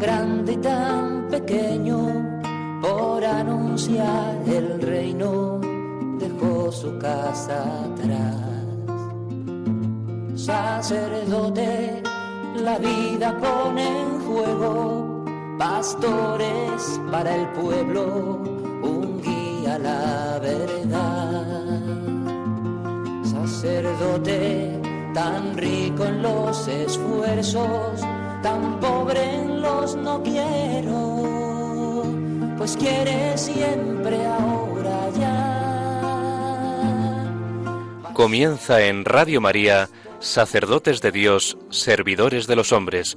grande y tan pequeño, por anunciar el reino, dejó su casa atrás. Sacerdote, la vida pone en juego, pastores para el pueblo, un guía a la verdad. Sacerdote, tan rico en los esfuerzos, tan pobre los no quiero, pues quiere siempre ahora ya. Comienza en Radio María, Sacerdotes de Dios, Servidores de los Hombres,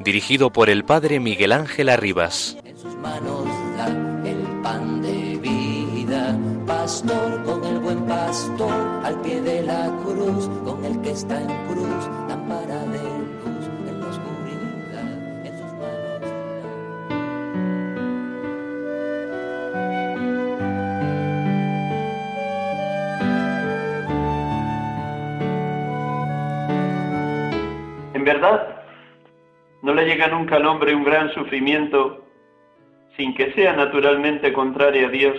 dirigido por el Padre Miguel Ángel Arribas. En sus manos da el pan de vida, pastor con el buen pastor, al pie de la cruz, con el que está en cruz, lámpara de En verdad, no le llega nunca al hombre un gran sufrimiento sin que sea naturalmente contrario a Dios,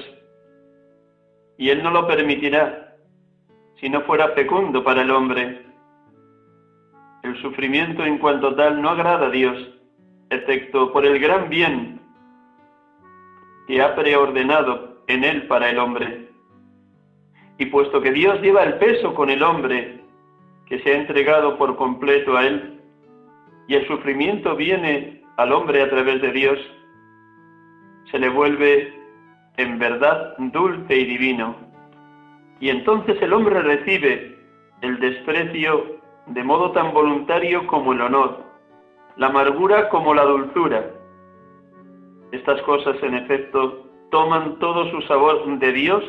y Él no lo permitirá si no fuera fecundo para el hombre. El sufrimiento en cuanto tal no agrada a Dios, excepto por el gran bien que ha preordenado en Él para el hombre. Y puesto que Dios lleva el peso con el hombre, que se ha entregado por completo a Él, y el sufrimiento viene al hombre a través de Dios, se le vuelve en verdad dulce y divino. Y entonces el hombre recibe el desprecio de modo tan voluntario como el honor, la amargura como la dulzura. Estas cosas, en efecto, toman todo su sabor de Dios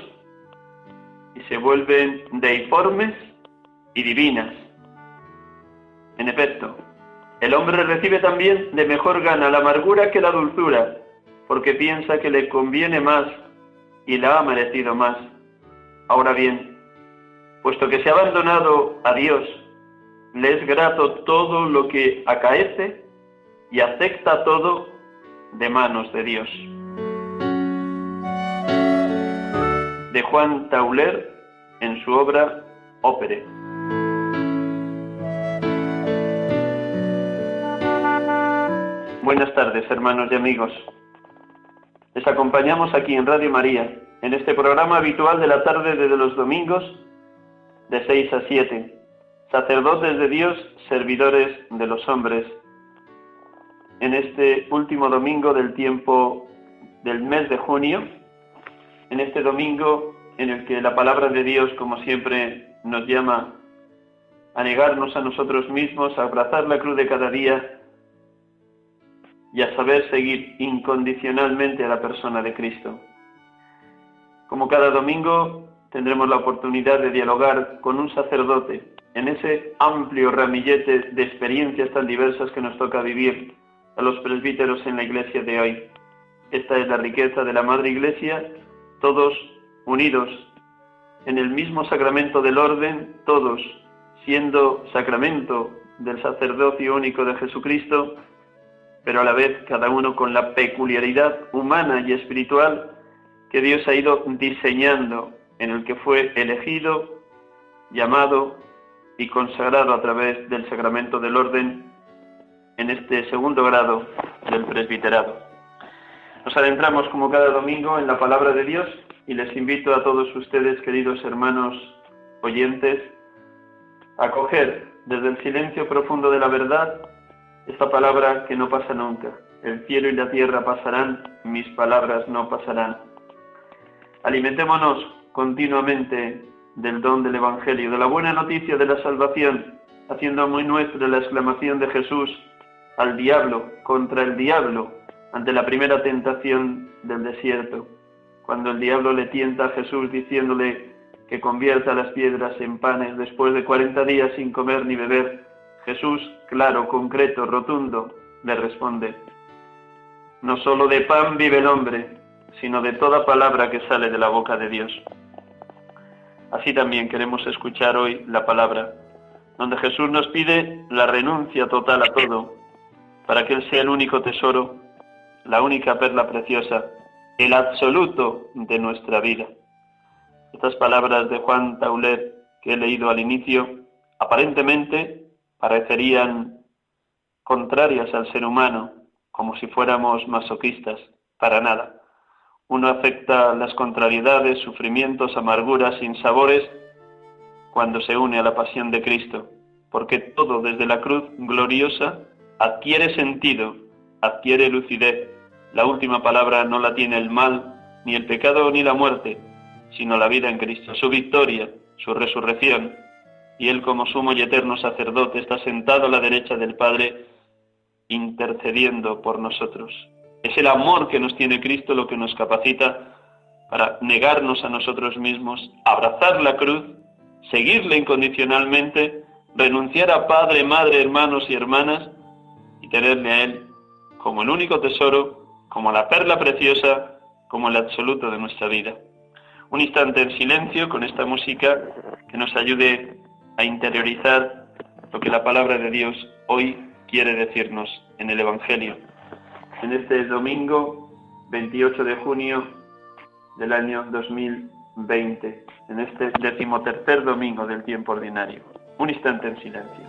y se vuelven deiformes y divinas. En efecto, el hombre recibe también de mejor gana la amargura que la dulzura, porque piensa que le conviene más y la ha merecido más. Ahora bien, puesto que se ha abandonado a Dios, le es grato todo lo que acaece y acepta todo de manos de Dios. De Juan Tauler en su obra Ópere. Buenas tardes, hermanos y amigos. Les acompañamos aquí en Radio María, en este programa habitual de la tarde de los domingos, de 6 a 7. Sacerdotes de Dios, servidores de los hombres. En este último domingo del tiempo del mes de junio, en este domingo en el que la palabra de Dios, como siempre, nos llama a negarnos a nosotros mismos, a abrazar la cruz de cada día y a saber seguir incondicionalmente a la persona de Cristo. Como cada domingo tendremos la oportunidad de dialogar con un sacerdote en ese amplio ramillete de experiencias tan diversas que nos toca vivir a los presbíteros en la iglesia de hoy. Esta es la riqueza de la Madre Iglesia, todos unidos en el mismo sacramento del orden, todos siendo sacramento del sacerdocio único de Jesucristo, pero a la vez cada uno con la peculiaridad humana y espiritual que Dios ha ido diseñando, en el que fue elegido, llamado y consagrado a través del sacramento del orden en este segundo grado del presbiterado. Nos adentramos como cada domingo en la palabra de Dios y les invito a todos ustedes, queridos hermanos oyentes, a coger desde el silencio profundo de la verdad esta palabra que no pasa nunca. El cielo y la tierra pasarán, mis palabras no pasarán. Alimentémonos continuamente del don del Evangelio, de la buena noticia de la salvación, haciendo muy nuestra la exclamación de Jesús al diablo, contra el diablo, ante la primera tentación del desierto, cuando el diablo le tienta a Jesús diciéndole que convierta las piedras en panes después de cuarenta días sin comer ni beber, Jesús, claro, concreto, rotundo, le responde, no solo de pan vive el hombre, sino de toda palabra que sale de la boca de Dios. Así también queremos escuchar hoy la palabra. donde Jesús nos pide la renuncia total a todo, para que Él sea el único tesoro, la única perla preciosa, el absoluto de nuestra vida. Estas palabras de Juan Tauler que he leído al inicio, aparentemente parecerían contrarias al ser humano, como si fuéramos masoquistas, para nada. Uno acepta las contrariedades, sufrimientos, amarguras, sinsabores, cuando se une a la pasión de Cristo, porque todo desde la cruz gloriosa adquiere sentido, adquiere lucidez. La última palabra no la tiene el mal, ni el pecado, ni la muerte, sino la vida en Cristo, su victoria, su resurrección. Y Él como sumo y eterno sacerdote está sentado a la derecha del Padre, intercediendo por nosotros. Es el amor que nos tiene Cristo lo que nos capacita para negarnos a nosotros mismos, abrazar la cruz seguirle incondicionalmente, renunciar a padre, madre, hermanos y hermanas y tenerle a Él como el único tesoro, como la perla preciosa, como el absoluto de nuestra vida. Un instante en silencio con esta música que nos ayude a interiorizar lo que la palabra de Dios hoy quiere decirnos en el Evangelio. En este domingo 28 de junio del año 2020 en este decimotercer domingo del tiempo ordinario. Un instante en silencio.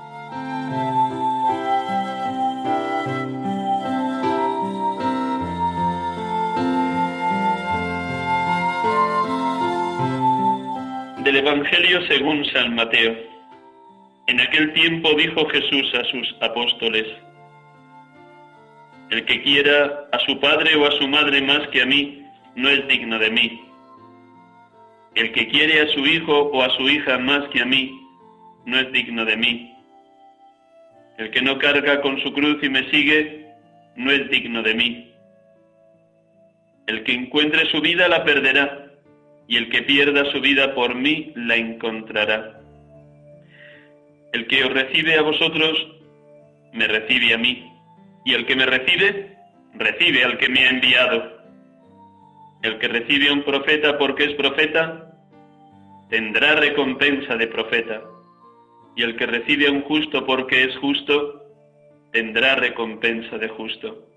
Del Evangelio según San Mateo. En aquel tiempo dijo Jesús a sus apóstoles, El que quiera a su padre o a su madre más que a mí, no es digno de mí el que quiere a su hijo o a su hija más que a mí, no es digno de mí. El que no carga con su cruz y me sigue, no es digno de mí. El que encuentre su vida la perderá, y el que pierda su vida por mí la encontrará. El que os recibe a vosotros, me recibe a mí, y el que me recibe, recibe al que me ha enviado. El que recibe a un profeta porque es profeta, tendrá recompensa de profeta. Y el que recibe a un justo porque es justo, tendrá recompensa de justo.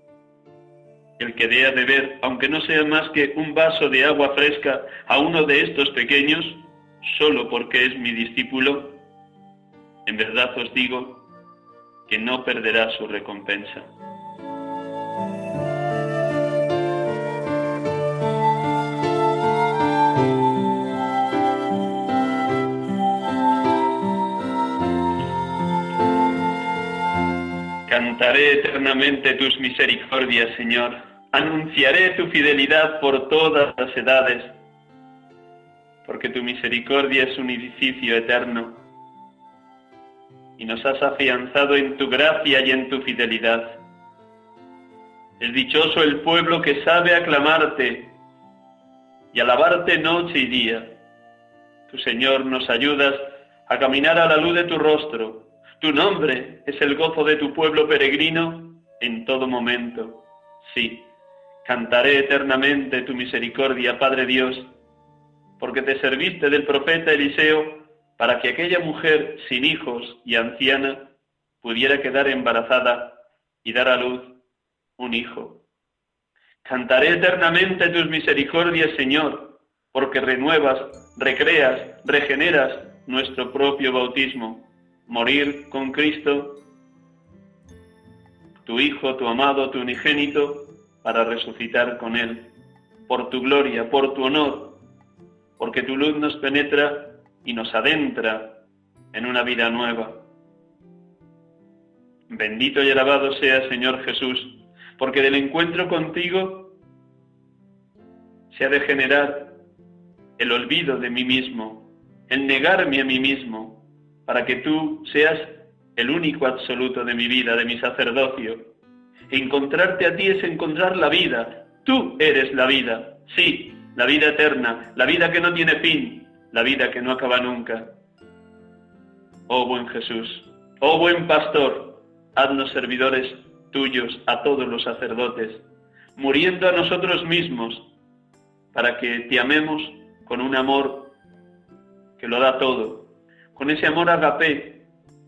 El que dé a beber, aunque no sea más que un vaso de agua fresca, a uno de estos pequeños, solo porque es mi discípulo, en verdad os digo que no perderá su recompensa. Cantaré eternamente tus misericordias, Señor. Anunciaré tu fidelidad por todas las edades, porque tu misericordia es un edificio eterno y nos has afianzado en tu gracia y en tu fidelidad. Es dichoso el pueblo que sabe aclamarte y alabarte noche y día. Tu Señor nos ayudas a caminar a la luz de tu rostro tu nombre es el gozo de tu pueblo peregrino en todo momento. Sí, cantaré eternamente tu misericordia, Padre Dios, porque te serviste del profeta Eliseo para que aquella mujer sin hijos y anciana pudiera quedar embarazada y dar a luz un hijo. Cantaré eternamente tus misericordias, Señor, porque renuevas, recreas, regeneras nuestro propio bautismo morir con Cristo, tu Hijo, tu amado, tu unigénito, para resucitar con Él, por tu gloria, por tu honor, porque tu luz nos penetra y nos adentra en una vida nueva. Bendito y alabado sea Señor Jesús, porque del encuentro contigo se ha de generar el olvido de mí mismo, el negarme a mí mismo, para que tú seas el único absoluto de mi vida, de mi sacerdocio. Encontrarte a ti es encontrar la vida. Tú eres la vida, sí, la vida eterna, la vida que no tiene fin, la vida que no acaba nunca. Oh buen Jesús, oh buen pastor, haznos servidores tuyos a todos los sacerdotes, muriendo a nosotros mismos, para que te amemos con un amor que lo da todo, con ese amor agape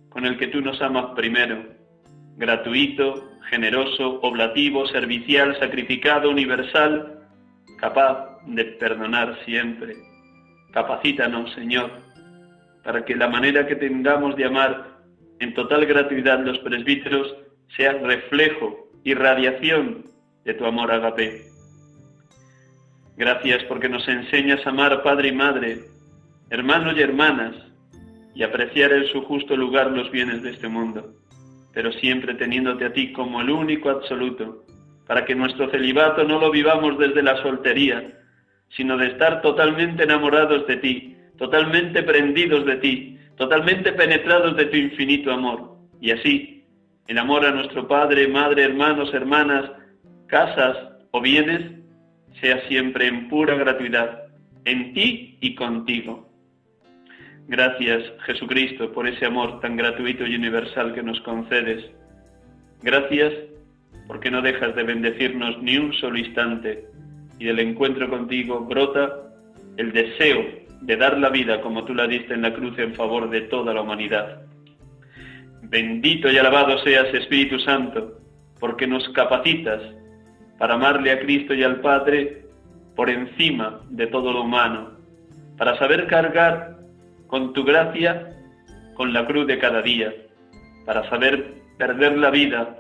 con el que tú nos amas primero, gratuito, generoso, oblativo, servicial, sacrificado, universal, capaz de perdonar siempre. Capacítanos, Señor, para que la manera que tengamos de amar en total gratuidad los presbíteros sea reflejo y radiación de tu amor agape. Gracias porque nos enseñas a amar Padre y Madre, hermanos y hermanas, y apreciar en su justo lugar los bienes de este mundo, pero siempre teniéndote a ti como el único absoluto, para que nuestro celibato no lo vivamos desde la soltería, sino de estar totalmente enamorados de ti, totalmente prendidos de ti, totalmente penetrados de tu infinito amor. Y así, el amor a nuestro Padre, Madre, hermanos, hermanas, casas o bienes, sea siempre en pura gratuidad, en ti y contigo. Gracias, Jesucristo, por ese amor tan gratuito y universal que nos concedes. Gracias porque no dejas de bendecirnos ni un solo instante y del encuentro contigo brota el deseo de dar la vida como tú la diste en la cruz en favor de toda la humanidad. Bendito y alabado seas Espíritu Santo, porque nos capacitas para amarle a Cristo y al Padre por encima de todo lo humano, para saber cargar con tu gracia con la cruz de cada día, para saber perder la vida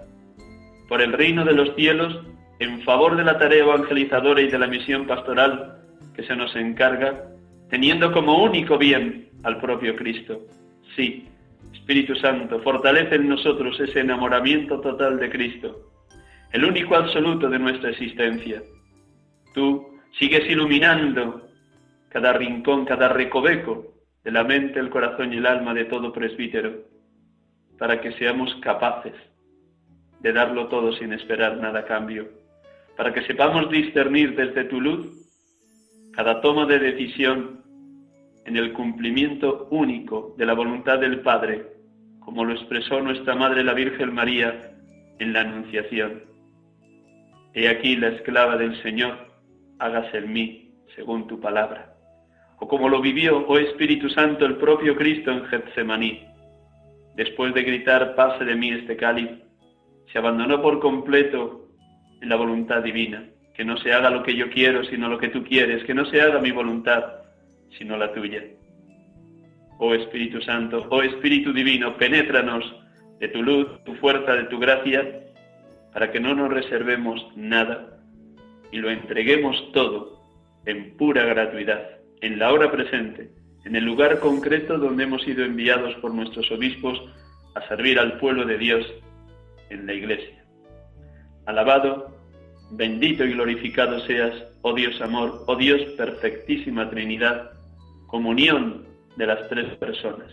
por el reino de los cielos en favor de la tarea evangelizadora y de la misión pastoral que se nos encarga, teniendo como único bien al propio Cristo. Sí, Espíritu Santo, fortalece en nosotros ese enamoramiento total de Cristo, el único absoluto de nuestra existencia. Tú sigues iluminando cada rincón, cada recoveco de la mente, el corazón y el alma de todo presbítero, para que seamos capaces de darlo todo sin esperar nada a cambio, para que sepamos discernir desde tu luz cada toma de decisión en el cumplimiento único de la voluntad del Padre, como lo expresó nuestra Madre la Virgen María en la Anunciación. He aquí la esclava del Señor, hágase en mí según tu palabra. O como lo vivió, oh Espíritu Santo, el propio Cristo en Getsemaní. Después de gritar, pase de mí este cáliz, se abandonó por completo en la voluntad divina. Que no se haga lo que yo quiero, sino lo que tú quieres. Que no se haga mi voluntad, sino la tuya. Oh Espíritu Santo, oh Espíritu Divino, penétranos de tu luz, tu fuerza, de tu gracia, para que no nos reservemos nada y lo entreguemos todo en pura gratuidad, en la hora presente, en el lugar concreto donde hemos sido enviados por nuestros obispos a servir al pueblo de Dios en la iglesia. Alabado, bendito y glorificado seas, oh Dios amor, oh Dios perfectísima Trinidad, comunión de las tres personas.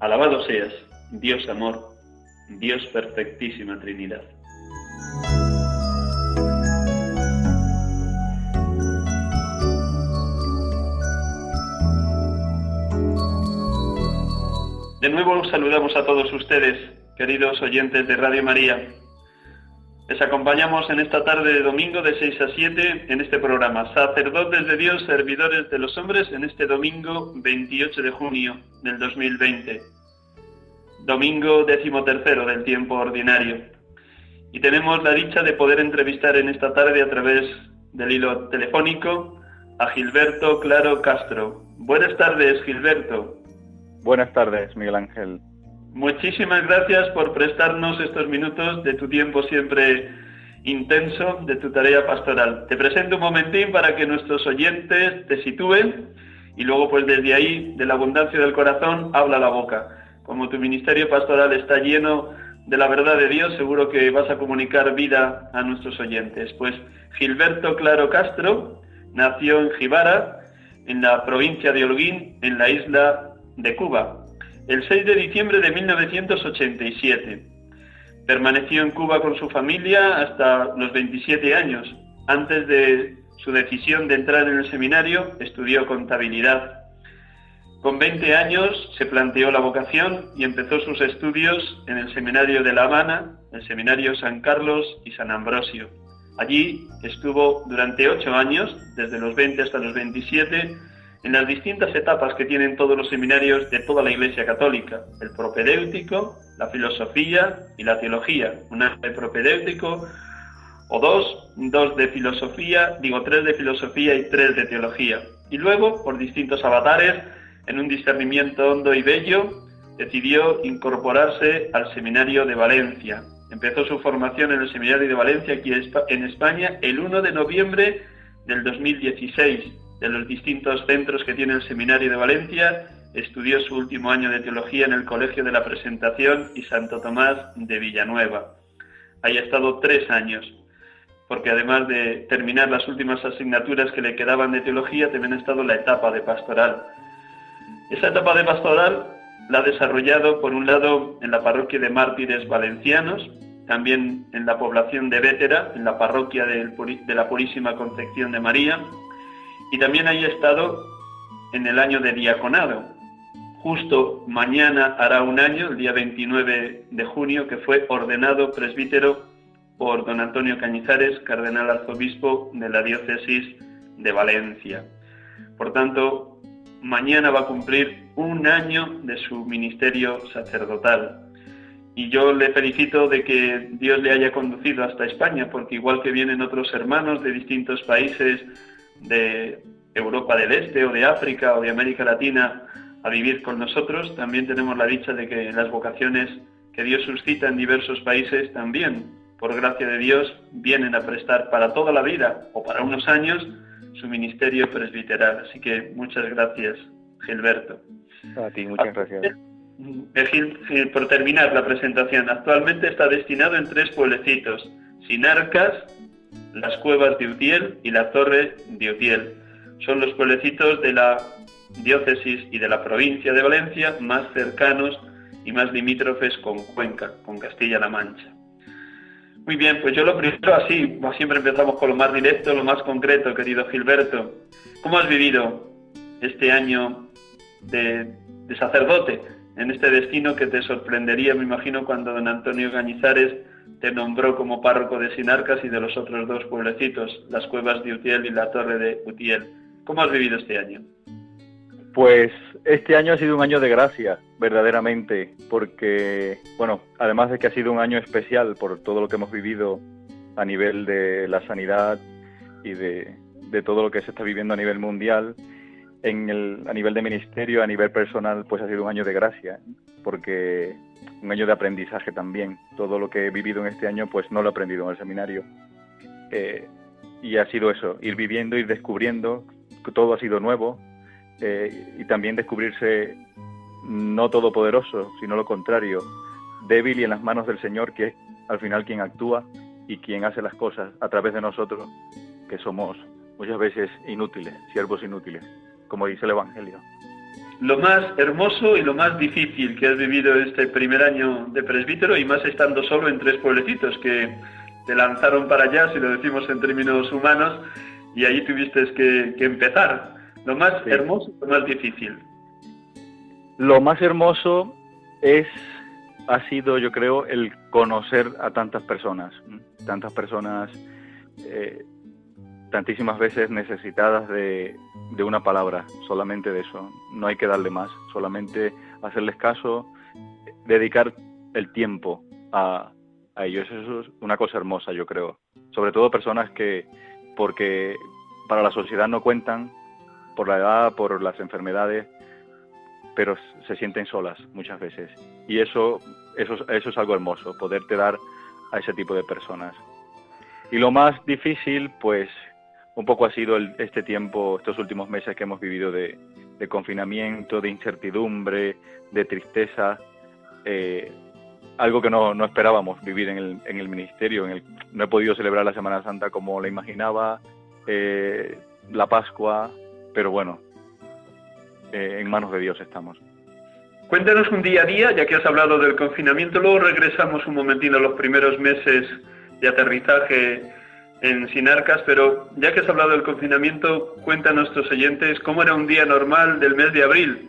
Alabado seas, Dios amor, Dios perfectísima Trinidad. De nuevo saludamos a todos ustedes, queridos oyentes de Radio María. Les acompañamos en esta tarde de domingo de 6 a 7 en este programa, Sacerdotes de Dios, Servidores de los Hombres, en este domingo 28 de junio del 2020, domingo decimotercero del tiempo ordinario. Y tenemos la dicha de poder entrevistar en esta tarde a través del hilo telefónico a Gilberto Claro Castro. Buenas tardes, Gilberto. Buenas tardes, Miguel Ángel. Muchísimas gracias por prestarnos estos minutos de tu tiempo siempre intenso, de tu tarea pastoral. Te presento un momentín para que nuestros oyentes te sitúen y luego pues desde ahí, de la abundancia del corazón, habla la boca. Como tu ministerio pastoral está lleno de la verdad de Dios, seguro que vas a comunicar vida a nuestros oyentes. Pues Gilberto Claro Castro nació en Jibara, en la provincia de Holguín, en la isla de Cuba, el 6 de diciembre de 1987. Permaneció en Cuba con su familia hasta los 27 años. Antes de su decisión de entrar en el seminario, estudió contabilidad. Con 20 años se planteó la vocación y empezó sus estudios en el seminario de La Habana, el seminario San Carlos y San Ambrosio. Allí estuvo durante ocho años, desde los 20 hasta los 27, en las distintas etapas que tienen todos los seminarios de toda la Iglesia Católica, el propedéutico, la filosofía y la teología, un año de propedéutico o dos, dos de filosofía, digo tres de filosofía y tres de teología. Y luego, por distintos avatares, en un discernimiento hondo y bello, decidió incorporarse al Seminario de Valencia. Empezó su formación en el Seminario de Valencia, aquí en España, el 1 de noviembre del 2016. De los distintos centros que tiene el Seminario de Valencia, estudió su último año de teología en el Colegio de la Presentación y Santo Tomás de Villanueva. Ahí ha estado tres años, porque además de terminar las últimas asignaturas que le quedaban de teología, también ha estado la etapa de pastoral. Esa etapa de pastoral la ha desarrollado, por un lado, en la parroquia de mártires valencianos, también en la población de Vétera, en la parroquia de la Purísima Concepción de María, y también ha estado en el año de diaconado. Justo mañana hará un año, el día 29 de junio, que fue ordenado presbítero por don Antonio Cañizares, cardenal arzobispo de la diócesis de Valencia. Por tanto, mañana va a cumplir un año de su ministerio sacerdotal. Y yo le felicito de que Dios le haya conducido hasta España, porque igual que vienen otros hermanos de distintos países de Europa del Este o de África o de América Latina a vivir con nosotros, también tenemos la dicha de que las vocaciones que Dios suscita en diversos países también, por gracia de Dios, vienen a prestar para toda la vida o para unos años su ministerio presbiteral. Así que muchas gracias, Gilberto. A ti, muchas gracias. Eh, por terminar la presentación, actualmente está destinado en tres pueblecitos, Sinarcas, las cuevas de Utiel y la torre de Utiel. Son los pueblecitos de la diócesis y de la provincia de Valencia más cercanos y más limítrofes con Cuenca, con Castilla-La Mancha. Muy bien, pues yo lo primero así, siempre empezamos con lo más directo, lo más concreto, querido Gilberto. ¿Cómo has vivido este año de, sacerdote en este destino que te sorprendería, me imagino, cuando don Antonio Gañizares te nombró como párroco de Sinarcas y de los otros dos pueblecitos, las cuevas de Utiel y la torre de Utiel? ¿Cómo has vivido este año? Pues este año ha sido un año de gracia, verdaderamente, porque, bueno, además de que ha sido un año especial por todo lo que hemos vivido a nivel de la sanidad y de, todo lo que se está viviendo a nivel mundial, en el, a nivel de ministerio, a nivel personal, pues ha sido un año de gracia, porque un año de aprendizaje también. Todo lo que he vivido en este año, pues no lo he aprendido en el seminario. Eh, y ha sido eso, ir viviendo, ir descubriendo, todo ha sido nuevo, eh, y también descubrirse no todopoderoso, sino lo contrario, débil y en las manos del Señor, que es al final quien actúa y quien hace las cosas a través de nosotros, que somos muchas veces inútiles, siervos inútiles, como dice el Evangelio. Lo más hermoso y lo más difícil que has vivido este primer año de presbítero y más estando solo en tres pueblecitos que te lanzaron para allá, si lo decimos en términos humanos, y ahí tuviste que, que empezar. Lo más hermoso y lo más difícil. Lo más hermoso es, ha sido, yo creo, el conocer a tantas personas, tantas personas, eh, tantísimas veces necesitadas de, de una palabra, solamente de eso. No hay que darle más, solamente hacerles caso, dedicar el tiempo a, a ellos. Eso es una cosa hermosa, yo creo. Sobre todo personas que, porque para la sociedad no cuentan, por la edad, por las enfermedades, pero se sienten solas muchas veces. Y eso, eso, eso es algo hermoso, poderte dar a ese tipo de personas. Y lo más difícil, pues, un poco ha sido este tiempo, estos últimos meses que hemos vivido de, confinamiento, de incertidumbre, de tristeza, eh, algo que no, no, esperábamos vivir en el, en el ministerio. En el, no he podido celebrar la Semana Santa como la imaginaba, eh, la Pascua, pero bueno, eh, en manos de Dios estamos. Cuéntanos un día a día, ya que has hablado del confinamiento, luego regresamos un momentito a los primeros meses de aterrizaje en Sinarcas, pero ya que has hablado del confinamiento, cuéntanos a nuestros oyentes cómo era un día normal del mes de abril,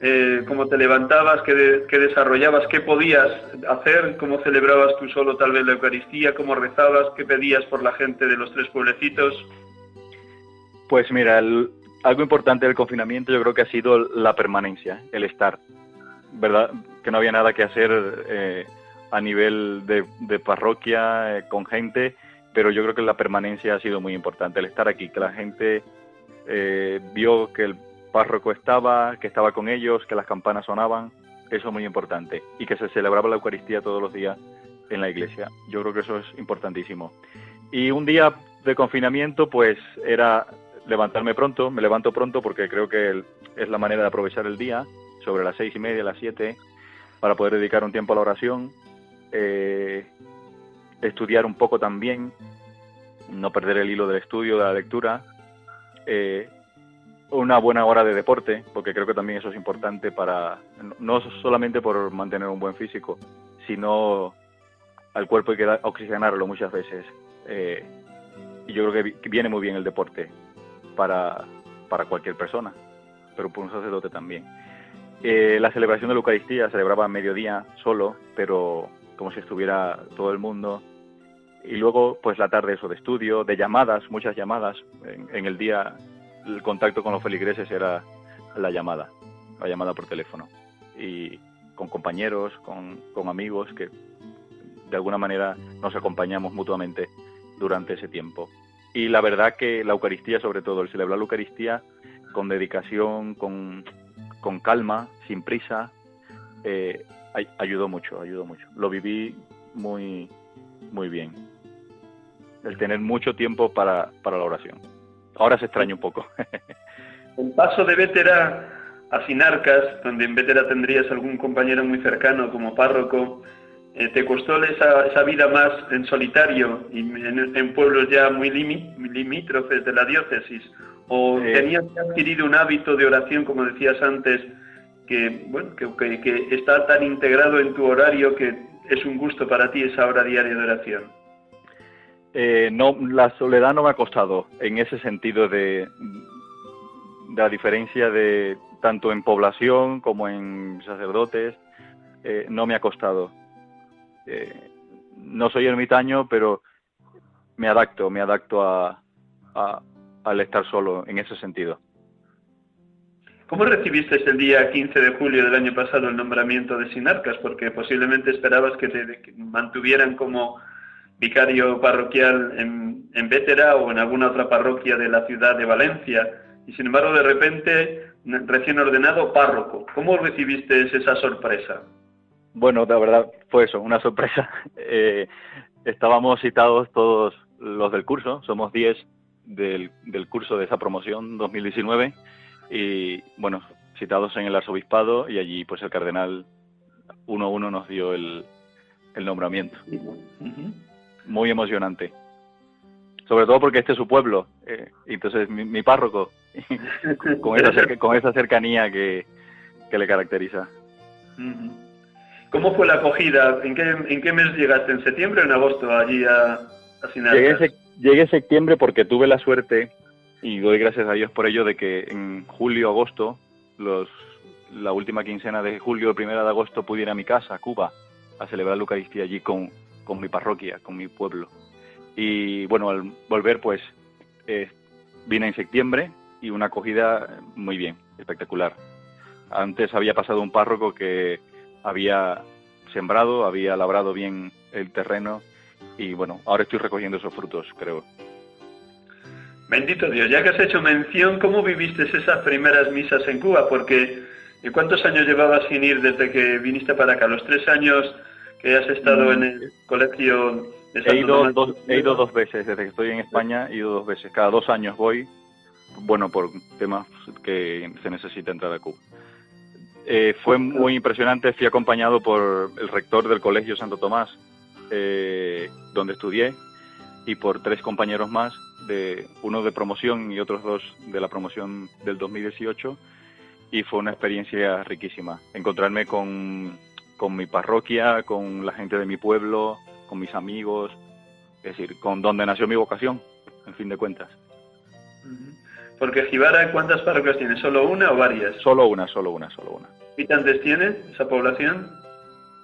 eh, cómo te levantabas, qué, qué, desarrollabas, qué podías hacer, cómo celebrabas tú solo tal vez la Eucaristía, cómo rezabas, qué pedías por la gente de los tres pueblecitos. Pues mira, algo importante del confinamiento yo creo que ha sido la permanencia, el estar, ¿verdad? Que no había nada que hacer eh, a nivel de, parroquia, con gente, pero yo creo que la permanencia ha sido muy importante, el estar aquí, que la gente vio que el párroco estaba, que estaba con ellos, que las campanas sonaban, eso es muy importante, y que se celebraba la Eucaristía todos los días en la iglesia. Yo creo que eso es importantísimo. Y un día de confinamiento, pues era levantarme pronto, me levanto pronto porque creo que es la manera de aprovechar el día, sobre las seis y media, las siete, para poder dedicar un tiempo a la oración, eh, estudiar un poco también, no perder el hilo del estudio, de la lectura, eh, una buena hora de deporte, porque creo que también eso es importante para, no solamente por mantener un buen físico, sino al cuerpo hay que oxigenarlo muchas veces. Eh, y yo creo que viene muy bien el deporte para, para cualquier persona, pero por un sacerdote también. Eh, la celebración de la Eucaristía celebraba a mediodía solo, pero como si estuviera todo el mundo. Y luego, pues la tarde eso de estudio, de llamadas, muchas llamadas. en el día el contacto con los feligreses era la llamada, la llamada por teléfono. Y con compañeros, con, amigos que de alguna manera nos acompañamos mutuamente durante ese tiempo. Y la verdad que la Eucaristía, sobre todo, el celebrar la Eucaristía con dedicación, con, calma, sin prisa, eh, ayudó mucho, ayudó mucho. Lo viví muy, muy bien. El tener mucho tiempo para la oración. Ahora se extraña un poco. El paso de Vétera a Sinarcas, donde en Vétera tendrías algún compañero muy cercano como párroco, eh, ¿te costó esa, esa, vida más en solitario y en, pueblos ya muy limítrofes de la diócesis? ¿O eh, tenías adquirido un hábito de oración, como decías antes, que, bueno, que, que está tan integrado en tu horario que es un gusto para ti esa hora diaria de oración? Eh, no, la soledad no me ha costado en ese sentido de, la diferencia de tanto en población como en sacerdotes, eh, no me ha costado. Eh, no soy ermitaño, pero me adapto, me adapto a, al estar solo en ese sentido. ¿Cómo recibiste el día 15 de julio del año pasado el nombramiento de Sinarcas? Porque posiblemente esperabas que te mantuvieran como vicario parroquial en, en Vétera o en alguna otra parroquia de la ciudad de Valencia y sin embargo de repente recién ordenado párroco. ¿Cómo recibiste esa sorpresa? Bueno, de verdad fue eso, una sorpresa. Eh, estábamos citados todos los del curso, somos 10 del, del curso de esa promoción 2019 y bueno, citados en el arzobispado y allí pues el cardenal uno a uno nos dio el, el nombramiento muy emocionante. Sobre todo porque este es su pueblo, eh, entonces mi, párroco, con, esa con esa cercanía que, le caracteriza. ¿Cómo fue la acogida? ¿En qué, ¿En qué mes llegaste? ¿En septiembre o en agosto allí a, a llegué, llegué en septiembre porque tuve la suerte, y doy gracias a Dios por ello, de que en julio, agosto, los, la última quincena de julio, primera de agosto, pude ir a mi casa, a Cuba, a celebrar la Eucaristía allí con, con mi parroquia, con mi pueblo. Y bueno, al volver pues eh, vine en septiembre y una acogida muy bien, espectacular. Antes había pasado un párroco que había sembrado, había labrado bien el terreno y bueno, ahora estoy recogiendo esos frutos, creo. Bendito Dios, ya que has hecho mención, ¿cómo viviste esas primeras misas en Cuba? Porque ¿cuántos años llevabas sin ir desde que viniste para acá? ¿Los tres años que has estado mm. en el colegio de he ido, dos, he ido dos veces, desde que estoy en España he ido dos veces. Cada dos años voy, bueno, por temas que se necesita entrar a Cuba. Eh, fue muy impresionante, fui acompañado por el rector del Colegio Santo Tomás, eh, donde estudié, y por tres compañeros más, de uno de promoción y otros dos de la promoción del 2018, y fue una experiencia riquísima. Encontrarme con con mi parroquia, con la gente de mi pueblo, con mis amigos, es decir, con donde nació mi vocación, en fin de cuentas. Porque Jibara, ¿cuántas parroquias tiene? ¿Solo una o varias? Solo una, solo una, solo una. ¿Habitantes tiene esa población?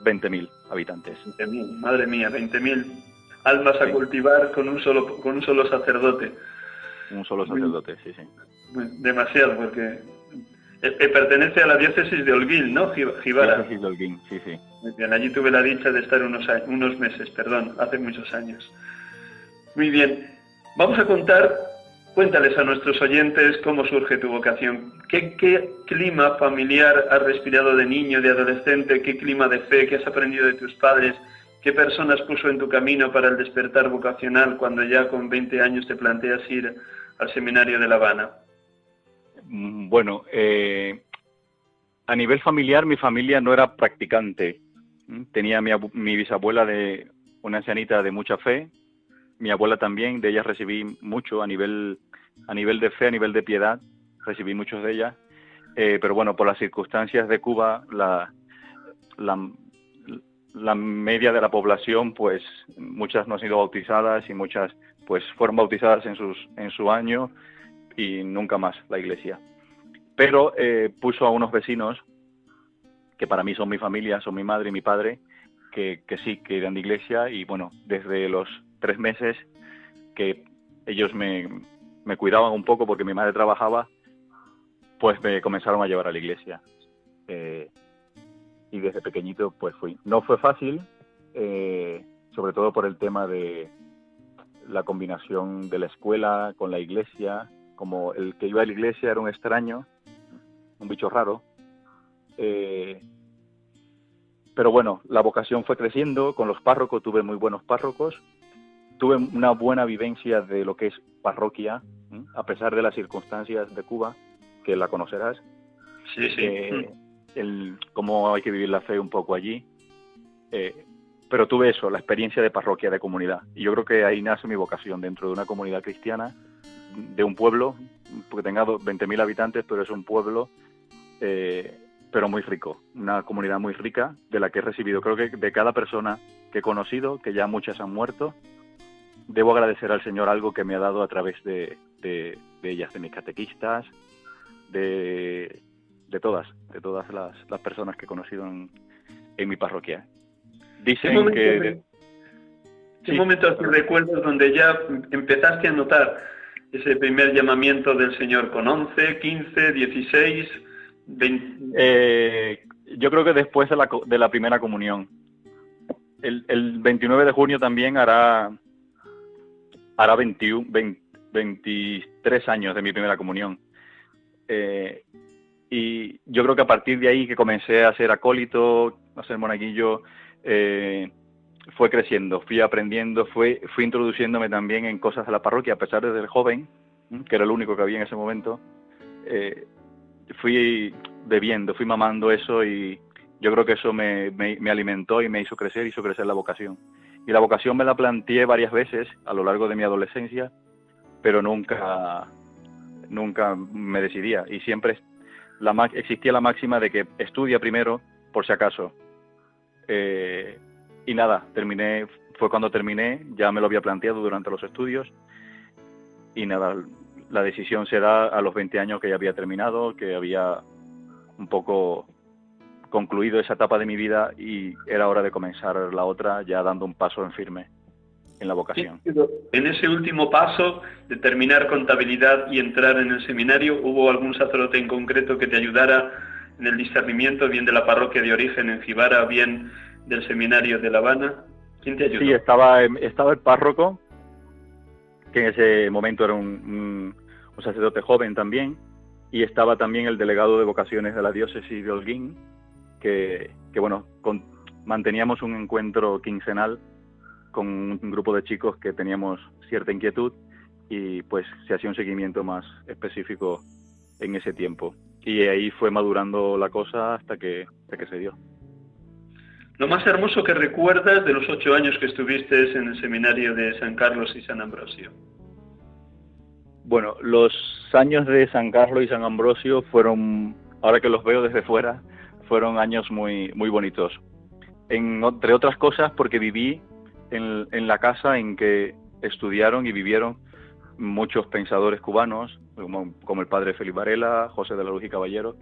20.000 habitantes. 20.000, madre mía, 20.000 almas a cultivar con un solo con un solo sacerdote. un solo sacerdote, sí, sí. Demasiado, porque eh, eh, pertenece a la diócesis de Holguín, ¿no? Gibara. Diócesis de Holguín, sí, sí. Muy bien, allí tuve la dicha de estar unos, unos meses, perdón, hace muchos años. Muy bien, vamos a contar, cuéntales a nuestros oyentes cómo surge tu vocación. ¿Qué, qué clima familiar has respirado de niño, de adolescente? ¿Qué clima de fe que has aprendido de tus padres? ¿Qué personas puso en tu camino para el despertar vocacional cuando ya con 20 años te planteas ir al seminario de La Habana? Mm, bueno, eh, a nivel familiar, mi familia no era practicante. Mm, tenía mi, mi, bisabuela de una ancianita de mucha fe, mi abuela también, de ella recibí mucho a nivel, a nivel de fe, a nivel de piedad, recibí muchos de ellas. Eh, pero bueno, por las circunstancias de Cuba, la, la, la media de la población, pues muchas no han sido bautizadas y muchas pues fueron bautizadas en, sus, en su año y nunca más la iglesia. Pero eh, puso a unos vecinos, que para mí son mi familia, son mi madre y mi padre, que, que sí, que eran de iglesia y bueno, desde los tres meses que ellos me, me cuidaban un poco porque mi madre trabajaba, pues me comenzaron a llevar a la iglesia. Eh, y desde pequeñito pues fui. No fue fácil, eh, sobre todo por el tema de la combinación de la escuela con la iglesia, como el que iba a la iglesia era un extraño, un bicho raro. Eh, pero bueno, la vocación fue creciendo, con los párrocos tuve muy buenos párrocos, tuve una buena vivencia de lo que es parroquia, a pesar de las circunstancias de Cuba, que la conocerás. Sí, sí. Eh, el, cómo hay que vivir la fe un poco allí. Eh, pero tuve eso, la experiencia de parroquia, de comunidad. Y yo creo que ahí nace mi vocación, dentro de una comunidad cristiana, de un pueblo, porque tenga 20.000 habitantes, pero es un pueblo, eh, pero muy rico, una comunidad muy rica de la que he recibido, creo que de cada persona que he conocido, que ya muchas han muerto, debo agradecer al Señor algo que me ha dado a través de, de, ellas, de mis catequistas, de, de todas, de todas las, las, personas que he conocido en, en mi parroquia. Dicen que... ¿Qué sí. momento recuerdas donde ya empezaste a notar ese primer llamamiento del Señor con 11, 15, 16, 20? Eh, yo creo que después de la, de la primera comunión. El, el, 29 de junio también hará, hará 21, 20, 23 años de mi primera comunión. Eh, y yo creo que a partir de ahí que comencé a ser acólito, a ser monaguillo, eh, fue creciendo, fui aprendiendo, fui, fui introduciéndome también en cosas de la parroquia, a pesar de ser joven, que era el único que había en ese momento, eh, fui bebiendo, fui mamando eso y yo creo que eso me, me, me, alimentó y me hizo crecer, hizo crecer la vocación. Y la vocación me la planteé varias veces a lo largo de mi adolescencia, pero nunca, nunca me decidía. Y siempre la, existía la máxima de que estudia primero por si acaso, eh, y nada, terminé, fue cuando terminé, ya me lo había planteado durante los estudios. Y nada, la decisión se da a los 20 años que ya había terminado, que había un poco concluido esa etapa de mi vida y era hora de comenzar la otra ya dando un paso en firme en la vocación. En ese último paso de terminar contabilidad y entrar en el seminario, ¿hubo algún sacerdote en concreto que te ayudara en el discernimiento, bien de la parroquia de origen en Cibara, bien del seminario de La Habana. ¿Quién te ayudó? Sí, estaba, estaba el párroco, que en ese momento era un, un, un, sacerdote joven también, y estaba también el delegado de vocaciones de la diócesis de Holguín, que, que bueno, con, manteníamos un encuentro quincenal con un grupo de chicos que teníamos cierta inquietud y pues se hacía un seguimiento más específico en ese tiempo y ahí fue madurando la cosa hasta que, hasta que se dio. Lo más hermoso que recuerdas de los ocho años que estuviste en el seminario de San Carlos y San Ambrosio. Bueno, los años de San Carlos y San Ambrosio fueron, ahora que los veo desde fuera, fueron años muy, muy bonitos. En, entre otras cosas porque viví en, la casa en que estudiaron y vivieron muchos pensadores cubanos, como, el padre Felipe Varela, José de la Luz y Caballero,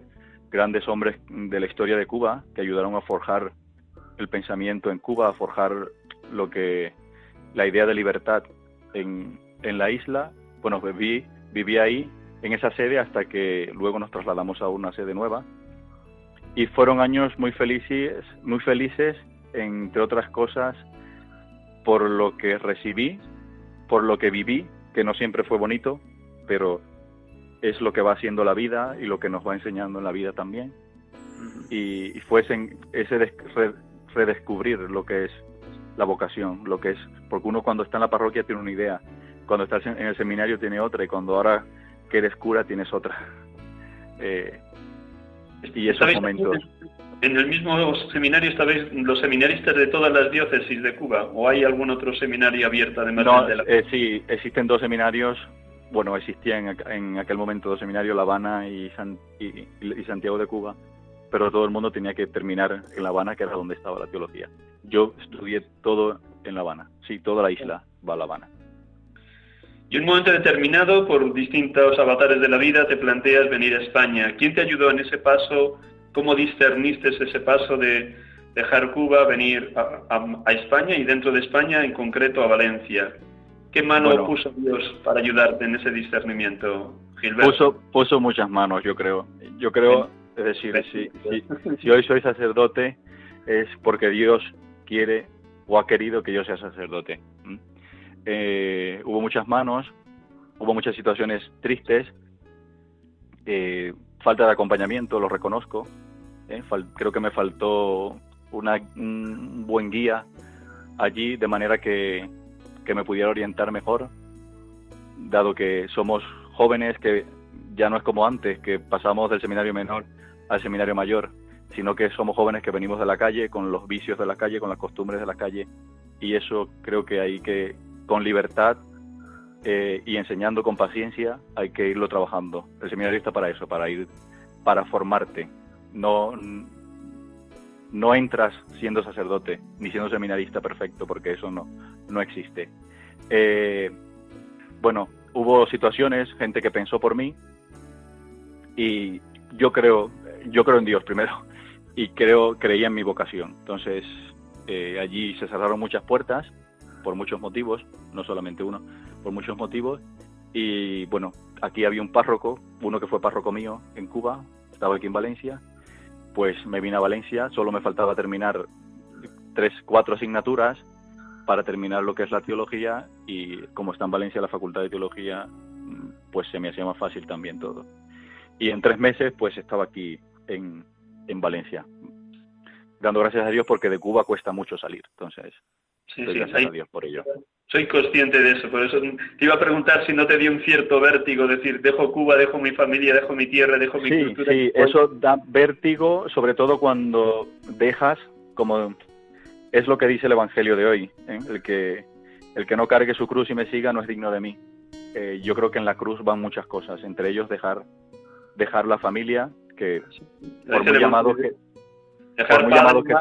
grandes hombres de la historia de Cuba que ayudaron a forjar el pensamiento en Cuba, a forjar lo que la idea de libertad en, en la isla bueno, viví, viví ahí en esa sede hasta que luego nos trasladamos a una sede nueva. Y fueron años muy felices, muy felices, entre otras cosas, por lo que recibí, por lo que viví, que no siempre fue bonito, pero es lo que va haciendo la vida y lo que nos va enseñando en la vida también. Y, fue ese, ese redescubrir lo que es la vocación, lo que es, porque uno cuando está en la parroquia tiene una idea, cuando está en el seminario tiene otra y cuando ahora que eres cura tienes otra. Eh, y esos momentos. ¿En el mismo seminario estabais los seminaristas de todas las diócesis de Cuba o hay algún otro seminario abierto además no, de la... Eh, sí, existen dos seminarios. Bueno, existían en, aquel momento dos seminarios, La Habana y, y, Santiago de Cuba, pero todo el mundo tenía que terminar en La Habana, que era donde estaba la teología. Yo estudié todo en La Habana, sí, toda la isla va a La Habana. Y en un momento determinado, por distintos avatares de la vida, te planteas venir a España. ¿Quién te ayudó en ese paso? ¿Cómo discerniste ese paso de dejar Cuba, venir a, España y dentro de España, en concreto a Valencia? ¿Qué mano puso Dios para ayudarte en ese discernimiento, Gilberto? Puso, muchas manos, yo creo. Yo creo, es decir, si, hoy soy sacerdote es porque Dios quiere o ha querido que yo sea sacerdote. Eh, hubo muchas manos, hubo muchas situaciones tristes, eh, falta de acompañamiento, lo reconozco. ¿eh? creo que me faltó un buen guía allí, de manera que, que me pudiera orientar mejor, dado que somos jóvenes que ya no es como antes, que pasamos del seminario menor al seminario mayor, sino que somos jóvenes que venimos de la calle, con los vicios de la calle, con las costumbres de la calle, y eso creo que hay que, con libertad, eh, y enseñando con paciencia hay que irlo trabajando. El seminario está para eso, para ir, para formarte. No, no entras siendo sacerdote ni siendo seminarista perfecto, porque eso no, no existe. Eh, bueno, hubo situaciones, gente que pensó por mí y yo creo, yo creo en Dios primero y creo, creía en mi vocación. Entonces eh, allí se cerraron muchas puertas por muchos motivos, no solamente uno por muchos motivos. Y bueno, aquí había un párroco, uno que fue párroco mío en Cuba, estaba aquí en Valencia, pues me vine a Valencia, solo me faltaba terminar tres, cuatro asignaturas para terminar lo que es la teología y como está en Valencia la Facultad de Teología, pues se me hacía más fácil también todo. Y en tres meses pues estaba aquí en, en Valencia, dando gracias a Dios porque de Cuba cuesta mucho salir, entonces Sí, sí, por ello. Soy consciente de eso, por eso te iba a preguntar si no te dio un cierto vértigo, decir, dejo Cuba, dejo mi familia, dejo mi tierra, dejo mi cultura. Sí, eso da vértigo, sobre todo cuando dejas, como es lo que dice el Evangelio de hoy, ¿eh? el, que, el que no cargue su cruz y me siga no es digno de mí. Eh, yo creo que en la cruz van muchas cosas, entre ellos dejar, dejar la familia, que por muy llamado que Dejar llamado que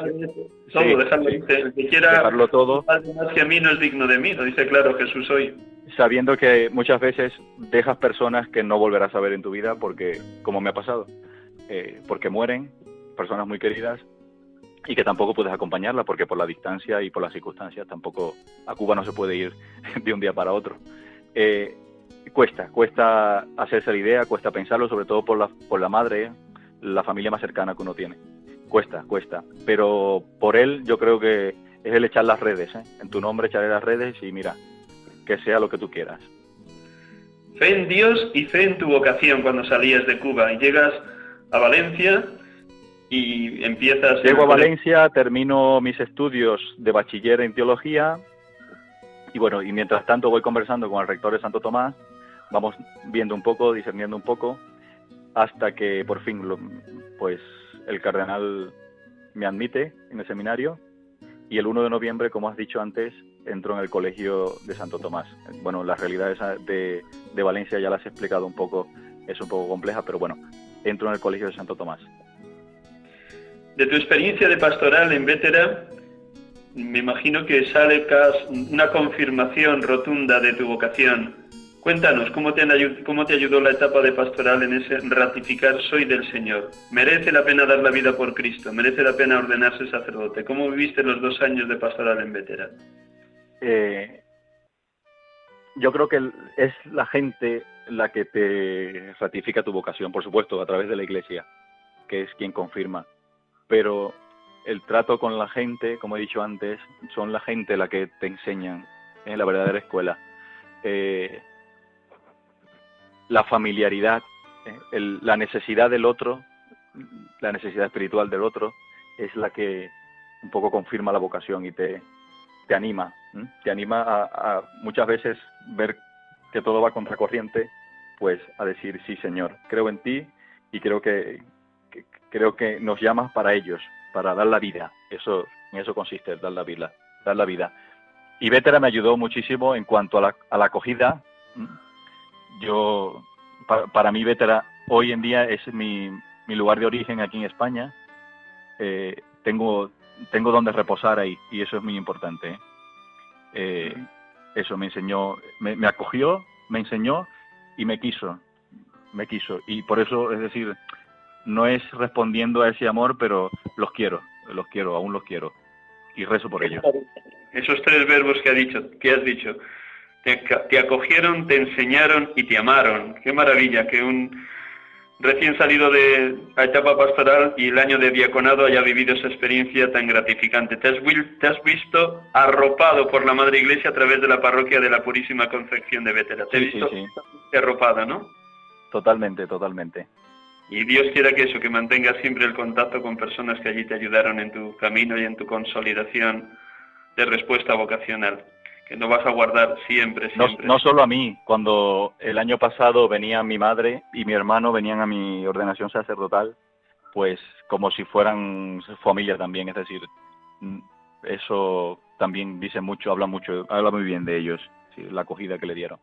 todo, dejarlo, el que quiera dejarlo todo. Más que a mí no es digno de mí, lo dice claro Jesús hoy. Sabiendo que muchas veces dejas personas que no volverás a ver en tu vida porque, como me ha pasado, eh, porque mueren, personas muy queridas, y que tampoco puedes acompañarla porque por la distancia y por las circunstancias tampoco a Cuba no se puede ir de un día para otro. Eh, cuesta, cuesta hacerse la idea, cuesta pensarlo, sobre todo por la, por la madre, la familia más cercana que uno tiene cuesta, cuesta. Pero por él yo creo que es el echar las redes, ¿eh? en tu nombre echaré las redes y mira, que sea lo que tú quieras. Fe en Dios y fe en tu vocación cuando salías de Cuba y llegas a Valencia y empiezas... Llego a Valencia, termino mis estudios de bachiller en teología y bueno, y mientras tanto voy conversando con el rector de Santo Tomás, vamos viendo un poco, discerniendo un poco, hasta que por fin, pues el cardenal me admite en el seminario y el 1 de noviembre, como has dicho antes, entro en el colegio de Santo Tomás. Bueno, las realidades de, de Valencia ya las he explicado un poco, es un poco compleja, pero bueno, entro en el colegio de Santo Tomás. De tu experiencia de pastoral en Vétera, me imagino que sale una confirmación rotunda de tu vocación. Cuéntanos, ¿cómo te, ¿cómo te ayudó la etapa de pastoral en ese ratificar soy del Señor? ¿Merece la pena dar la vida por Cristo? ¿Merece la pena ordenarse sacerdote? ¿Cómo viviste los dos años de pastoral en Vetera? Eh, yo creo que es la gente la que te ratifica tu vocación, por supuesto, a través de la iglesia, que es quien confirma. Pero el trato con la gente, como he dicho antes, son la gente la que te enseñan en la verdadera escuela. Eh, la familiaridad, eh, la necesidad del otro, la necesidad espiritual del otro, es la que un poco confirma la vocación y te, te anima, te anima a, muchas veces ver que todo va contracorriente, pues a decir sí Señor, creo en ti y creo que, creo que nos llamas para ellos, para dar la vida. Eso en eso consiste dar la vida, dar la vida. Y Vétera me ayudó muchísimo en cuanto a la, a la acogida. Yo para, mí Vétera hoy en día es mi, mi lugar de origen aquí en España. Eh, tengo tengo donde reposar ahí y eso es muy importante. ¿eh? Eh, eso me enseñó, me, acogió, me enseñó y me quiso, me quiso. Y por eso, es decir, no es respondiendo a ese amor, pero los quiero, los quiero, aún los quiero. Y rezo por ellos. Esos tres verbos que, ha dicho, que has dicho, te acogieron, te enseñaron y te amaron. Qué maravilla que un recién salido de la etapa pastoral y el año de diaconado haya vivido esa experiencia tan gratificante. Te has, visto arropado por la Madre Iglesia a través de la parroquia de la Purísima Concepción de Vétera. Te he visto arropada, ¿no? Totalmente, totalmente. Y Dios quiera que eso, que mantengas siempre el contacto con personas que allí te ayudaron en tu camino y en tu consolidación de respuesta vocacional que no vas a guardar siempre, siempre. No, solo a mí, cuando el año pasado venía mi madre y mi hermano venían a mi ordenación sacerdotal, pues como si fueran familia también, es decir, mm, eso también dice mucho, habla mucho, habla muy bien de ellos, la acogida que le dieron.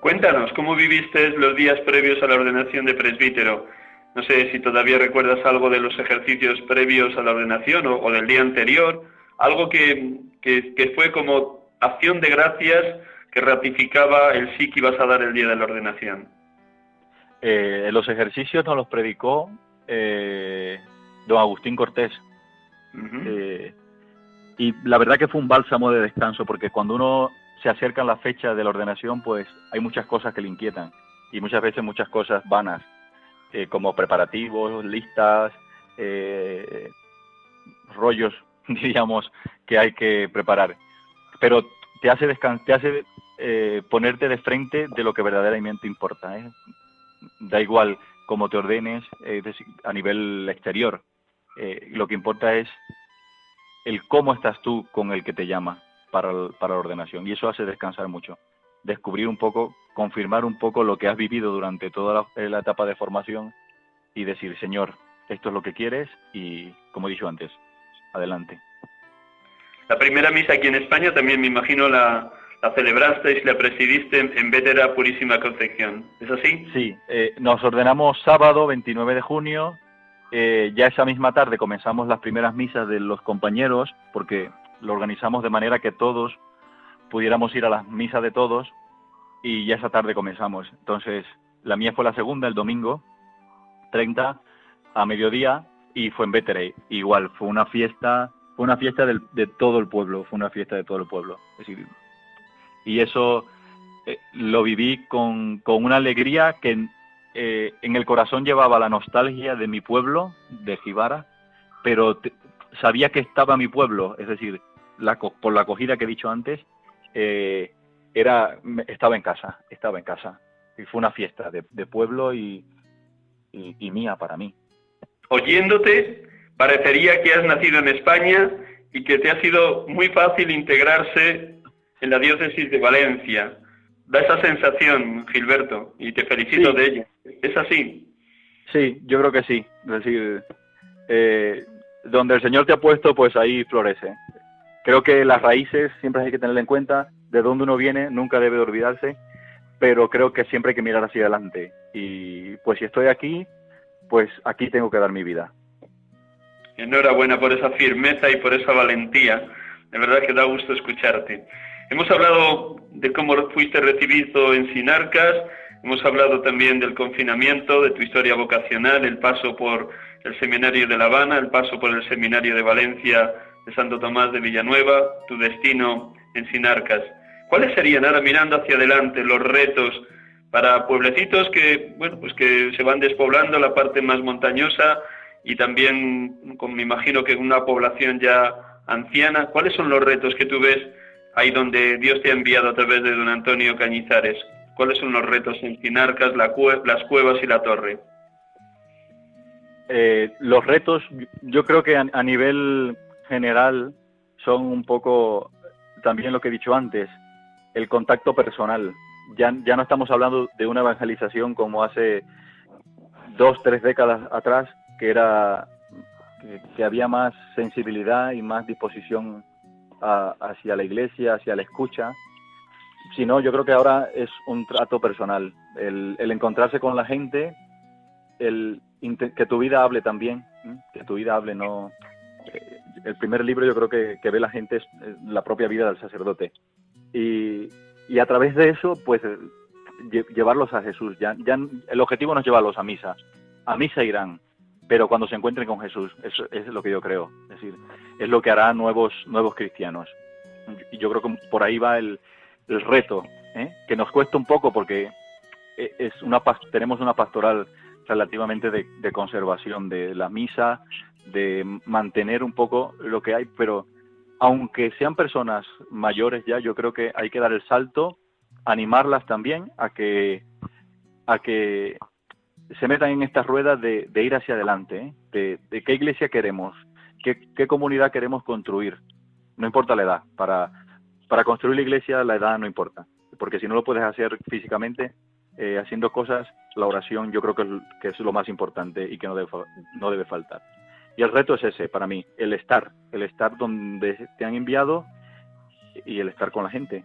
Cuéntanos, ¿cómo viviste los días previos a la ordenación de presbítero? No sé si todavía recuerdas algo de los ejercicios previos a la ordenación o, del día anterior, algo que, que fue como acción de gracias que ratificaba el sí que ibas a dar el día de la ordenación. Eh, los ejercicios nos los predicó eh, don Agustín Cortés. Eh, y la verdad que fue un bálsamo de descanso, porque cuando uno se acerca a la fecha de la ordenación, pues hay muchas cosas que le inquietan y muchas veces muchas cosas vanas, como preparativos, listas, rollos, diríamos, que hay que preparar pero te hace, te hace eh, ponerte de frente de lo que verdaderamente importa. ¿eh? Da igual cómo te ordenes eh, a nivel exterior. lo que importa es el cómo estás tú con el que te llama para, para la ordenación. Y eso hace descansar mucho. Descubrir un poco, confirmar un poco lo que has vivido durante toda la etapa de formación y decir, Señor, esto es lo que quieres y, como he dicho antes, adelante. La primera misa aquí en España también me imagino la, la celebrasteis, la presidiste en, en Vétera Purísima Concepción. ¿Es así? Sí, eh, nos ordenamos sábado 29 de junio. Eh, ya esa misma tarde comenzamos las primeras misas de los compañeros, porque lo organizamos de manera que todos pudiéramos ir a las misas de todos y ya esa tarde comenzamos. Entonces, la mía fue la segunda, el domingo 30 a mediodía y fue en Vétera. Igual, fue una fiesta fue una fiesta de todo el pueblo, fue una fiesta de todo el pueblo. y eso eh, lo viví con, una alegría que eh, en el corazón llevaba la nostalgia de mi pueblo, de Jibara, pero sabía que estaba mi pueblo, es decir, por la acogida que he dicho antes, eh, era, estaba en casa, estaba en casa. Y fue una fiesta de, pueblo y mía para mí. Oyéndote, Parecería que has nacido en España y que te ha sido muy fácil integrarse en la diócesis de Valencia. Da esa sensación, Gilberto, y te felicito de ello. ¿Es así? Sí, yo creo que sí. Es decir, eh, donde el Señor te ha puesto, pues ahí florece. Creo que las raíces siempre hay que tener en cuenta, de dónde uno viene, nunca debe olvidarse, pero creo que siempre hay que mirar hacia adelante. Y pues si estoy aquí, pues aquí tengo que dar mi vida. Enhorabuena por esa firmeza y por esa valentía. De verdad que da gusto escucharte. Hemos hablado de cómo fuiste recibido en Sinarcas, hemos hablado también del confinamiento, de tu historia vocacional, el paso por el Seminario de La Habana, el paso por el Seminario de Valencia de Santo Tomás de Villanueva, tu destino en Sinarcas. ¿Cuáles serían ahora mirando hacia adelante los retos para pueblecitos que, bueno, pues que se van despoblando la parte más montañosa y también, como me imagino que una población ya anciana, ¿cuáles son los retos que tú ves ahí donde Dios te ha enviado a través de don Antonio Cañizares? ¿Cuáles son los retos en Cinarcas, las cuevas y la torre? Eh, los retos, yo creo que a, nivel general son un poco también lo que he dicho antes, el contacto personal. Ya, ya no estamos hablando de una evangelización como hace dos, tres décadas atrás, que era que, había más sensibilidad y más disposición hacia la iglesia, hacia la escucha, sino yo creo que ahora es un trato personal, el, encontrarse con la gente, el que tu vida hable también, que tu vida hable, no... Eh, el primer libro yo creo que, que ve la gente es la propia vida del sacerdote. Y, a través de eso, pues llevarlos a Jesús. Ya, ya, el objetivo no es llevarlos a misa. A misa irán, pero cuando se encuentren con Jesús, eso, es lo que yo creo. Es decir, es lo que hará nuevos, nuevos cristianos. Y yo creo que por ahí va el, el reto, ¿eh? que nos cuesta un poco porque e, es una, tenemos una pastoral relativamente de, de conservación de la misa, de mantener un poco lo que hay, pero aunque sean personas mayores ya, yo creo que hay que dar el salto, animarlas también a que, a que se metan en esta rueda de, ir hacia adelante, ¿eh? de, qué iglesia queremos, qué, comunidad queremos construir. No importa la edad, para, para construir la iglesia la edad no importa, porque si no lo puedes hacer físicamente, eh, haciendo cosas, la oración yo creo que es, que es, lo más importante y que no debe, no debe faltar. Y el reto es ese para mí, el estar, el estar donde te han enviado y el estar con la gente,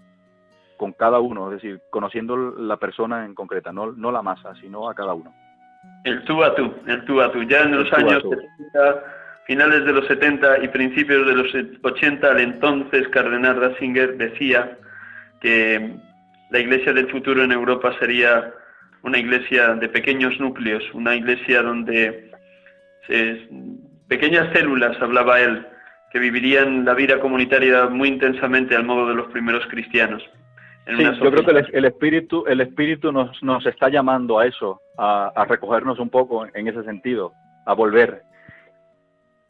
con cada uno, es decir, conociendo la persona en concreta, no, no la masa, sino a cada uno. El tú a tú, el tú a tú. Ya en los años 70, finales de los 70 y principios de los 80, el entonces cardenal Ratzinger decía que la iglesia del futuro en Europa sería una iglesia de pequeños núcleos, una iglesia donde se, pequeñas células, hablaba él, que vivirían la vida comunitaria muy intensamente al modo de los primeros cristianos. Sí, yo creo que el, espíritu, el espíritu nos, nos está llamando a eso, a, recogernos un poco en ese sentido, a volver.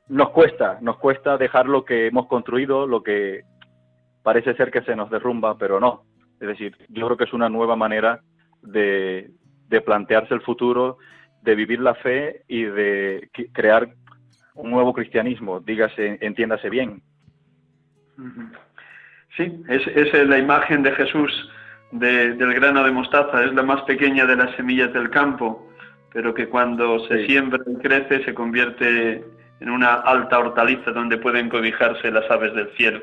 Nos cuesta, nos cuesta dejar lo que hemos construido, lo que parece ser que se nos derrumba, pero no. Es decir, yo creo que es una nueva manera de, de plantearse el futuro, de vivir la fe y de crear un nuevo cristianismo, dígase, entiéndase bien. Sí, es, es la imagen de Jesús del grano de mostaza, es la más pequeña de las semillas del campo, pero que cuando se siembra y crece se convierte en una alta hortaliza donde pueden cobijarse las aves del cielo.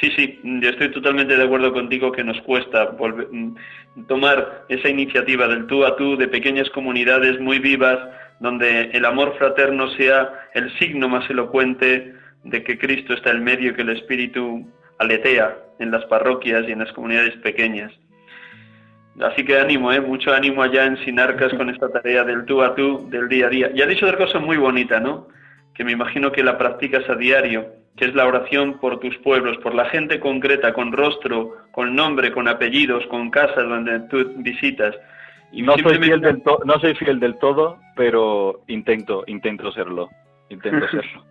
Sí, sí, yo estoy totalmente de acuerdo contigo que nos cuesta tomar esa iniciativa del tú a tú, de pequeñas comunidades muy vivas, donde el amor fraterno sea el signo más elocuente de que Cristo está en medio y que el Espíritu aletea en las parroquias y en las comunidades pequeñas. Así que ánimo, ¿eh? mucho ánimo allá en Sinarcas con esta tarea del tú a tú, del día a día. Y ha dicho otra cosa muy bonita, ¿no? Que me imagino que la practicas a diario, que es la oración por tus pueblos, por la gente concreta, con rostro, con nombre, con apellidos, con casas donde tú visitas. Y no, soy fiel del no soy fiel del todo, pero intento, intento serlo. Intento serlo.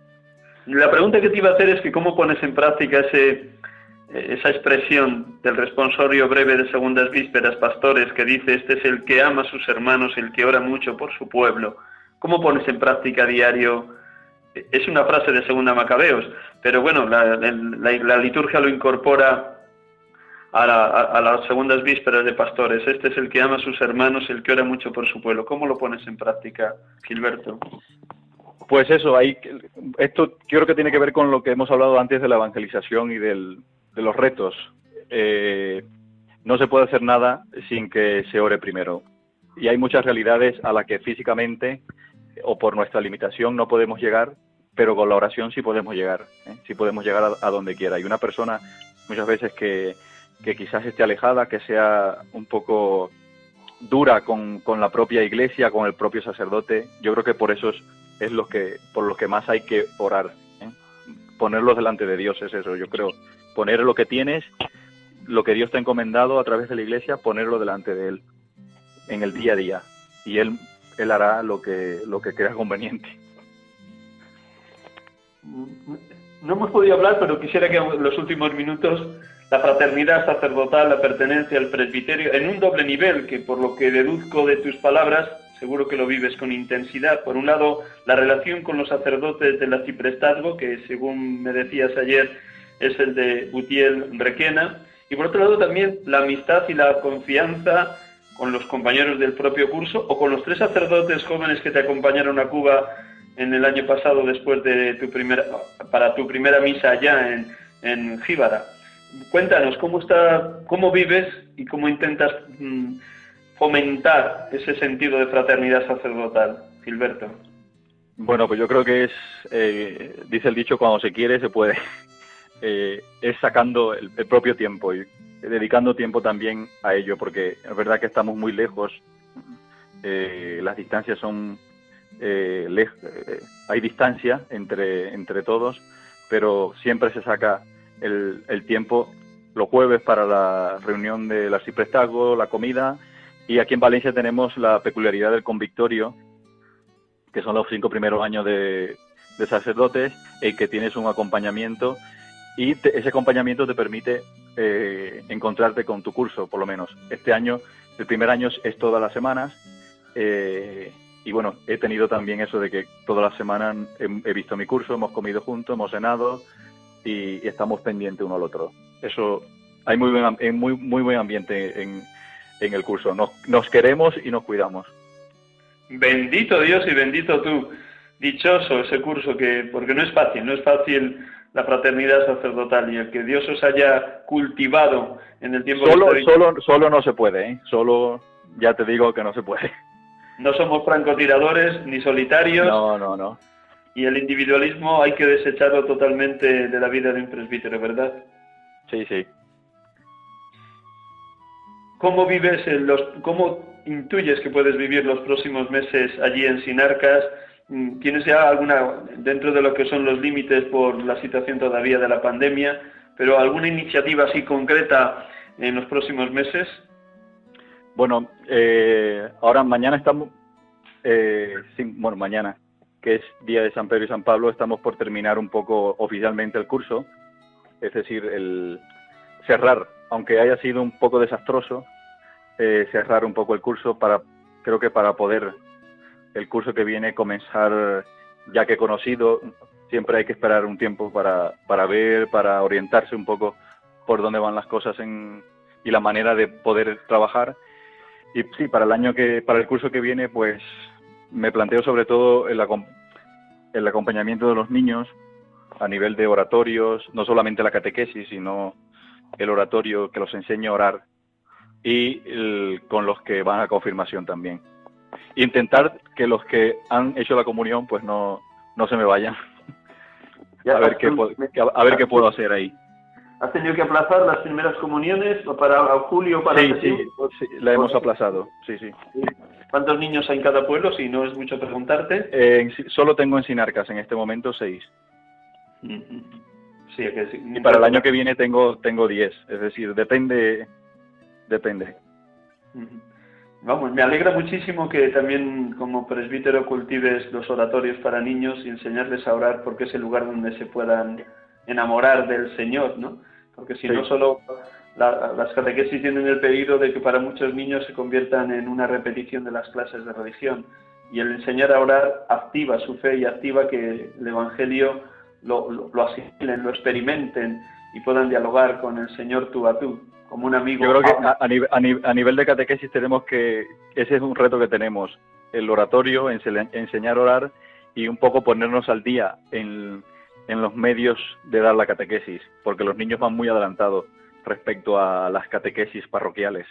La pregunta que te iba a hacer es que cómo pones en práctica ese, esa expresión del responsorio breve de segundas vísperas, pastores, que dice, este es el que ama a sus hermanos, el que ora mucho por su pueblo. ¿Cómo pones en práctica a diario? Es una frase de segunda Macabeos, pero bueno, la, la liturgia lo incorpora a, las segundas vísperas de pastores. Este es el que ama a sus hermanos, el que ora mucho por su pueblo. ¿Cómo lo pones en práctica, Gilberto? Pues eso, ahí, esto creo que tiene que ver con lo que hemos hablado antes de la evangelización y del, de los retos. Eh, no se puede hacer nada sin que se ore primero. Y hay muchas realidades a las que físicamente o por nuestra limitación no podemos llegar, pero con la oración sí podemos llegar, ¿eh? sí podemos llegar a, donde quiera. Y una persona muchas veces que, que quizás esté alejada, que sea un poco dura con, con, la propia iglesia, con el propio sacerdote. Yo creo que por eso es, lo que, por lo que más hay que orar. ¿eh? Ponerlos delante de Dios es eso, yo creo. Poner lo que tienes, lo que Dios te ha encomendado a través de la iglesia, ponerlo delante de Él en el día a día. Y Él, hará lo que, lo que crea conveniente. No hemos podido hablar, pero quisiera que en los últimos minutos la fraternidad sacerdotal, la pertenencia al presbiterio, en un doble nivel, que por lo que deduzco de tus palabras, seguro que lo vives con intensidad. Por un lado, la relación con los sacerdotes del arciprestazgo, que según me decías ayer es el de Utiel Requena, y por otro lado también la amistad y la confianza con los compañeros del propio curso o con los tres sacerdotes jóvenes que te acompañaron a Cuba en el año pasado después de tu primera para tu primera misa allá en, en Jíbara. Cuéntanos cómo está, cómo vives y cómo intentas mm, fomentar ese sentido de fraternidad sacerdotal, Gilberto. Bueno, pues yo creo que es, eh, dice el dicho, cuando se quiere se puede. Eh, es sacando el, propio tiempo y dedicando tiempo también a ello, porque es verdad que estamos muy lejos, eh, las distancias son, hay distancia entre, entre todos, pero siempre se saca el, el tiempo los jueves para la reunión del arciprestazgo, la comida, y aquí en Valencia tenemos la peculiaridad del convictorio, que son los cinco primeros años de, sacerdotes, y que tienes un acompañamiento y ese acompañamiento te permite eh, encontrarte con tu curso, por lo menos. Este año, el primer año es todas las semanas, eh, y bueno, he tenido también eso de que todas las semanas he, visto mi curso, hemos comido juntos, hemos cenado y, estamos pendientes uno al otro. Eso, hay muy buen, muy, muy buen ambiente en, en el curso. Nos, nos queremos y nos cuidamos. Bendito Dios y bendito tú. Dichoso ese curso que, porque no es fácil, no es fácil la fraternidad sacerdotal y el que Dios os haya cultivado en el tiempo solo, solo, solo no se puede, ¿eh? solo ya te digo que no se puede. No somos francotiradores ni solitarios. No, no, no. Y el individualismo hay que desecharlo totalmente de la vida de un presbítero, ¿verdad? Sí, sí. ¿Cómo vives los, cómo intuyes que puedes vivir los próximos meses allí en Sinarcas? Mm, ¿Tienes ya alguna, dentro de lo que son los límites por la situación todavía de la pandemia, pero alguna iniciativa así concreta en los próximos meses? Bueno, eh, ahora mañana estamos, eh, bueno, mañana, que es Día de San Pedro y San Pablo, estamos por terminar un poco oficialmente el curso, es decir, el cerrar aunque haya sido un poco desastroso, eh, cerrar un poco el curso para, creo que para poder el curso que viene comenzar, ya que conocido, siempre hay que esperar un tiempo para, para ver, para orientarse un poco por dónde van las cosas en, y la manera de poder trabajar. Y sí, para el año que, para el curso que viene, pues me planteo sobre todo el, el acompañamiento de los niños a nivel de oratorios, no solamente la catequesis, sino el oratorio, que los enseñe a orar y con los que van a confirmación también. Intentar que los que han hecho la comunión pues no, no se me vayan. a, ver qué, a ver qué puedo hacer ahí. ¿Has tenido que aplazar las primeras comuniones para julio? Para sí, sí, sí, la hemos aplazado, sí, sí. ¿Cuántos niños hay en cada pueblo, si no es mucho preguntarte? Eh, solo tengo en Sinarcas en este momento seis. Y para el año que viene tengo tengo 10, es decir, depende depende. Vamos, me alegra muchísimo que también como presbítero cultives los oratorios para niños y enseñarles a orar porque es el lugar donde se puedan enamorar del Señor, ¿no? Porque si no solo las catequesis tienen el peligro de que para muchos niños se conviertan en una repetición de las clases de religión. Y el enseñar a orar activa su fe y activa que el Evangelio lo, lo, asimilen, lo experimenten y puedan dialogar con el Señor tú a tú, como un amigo. Yo creo que a, nivel, de catequesis tenemos que, ese es un reto que tenemos, el oratorio, enseñar a orar y un poco ponernos al día en, en los medios de dar la catequesis, porque los niños van muy adelantados respecto a las catequesis parroquiales.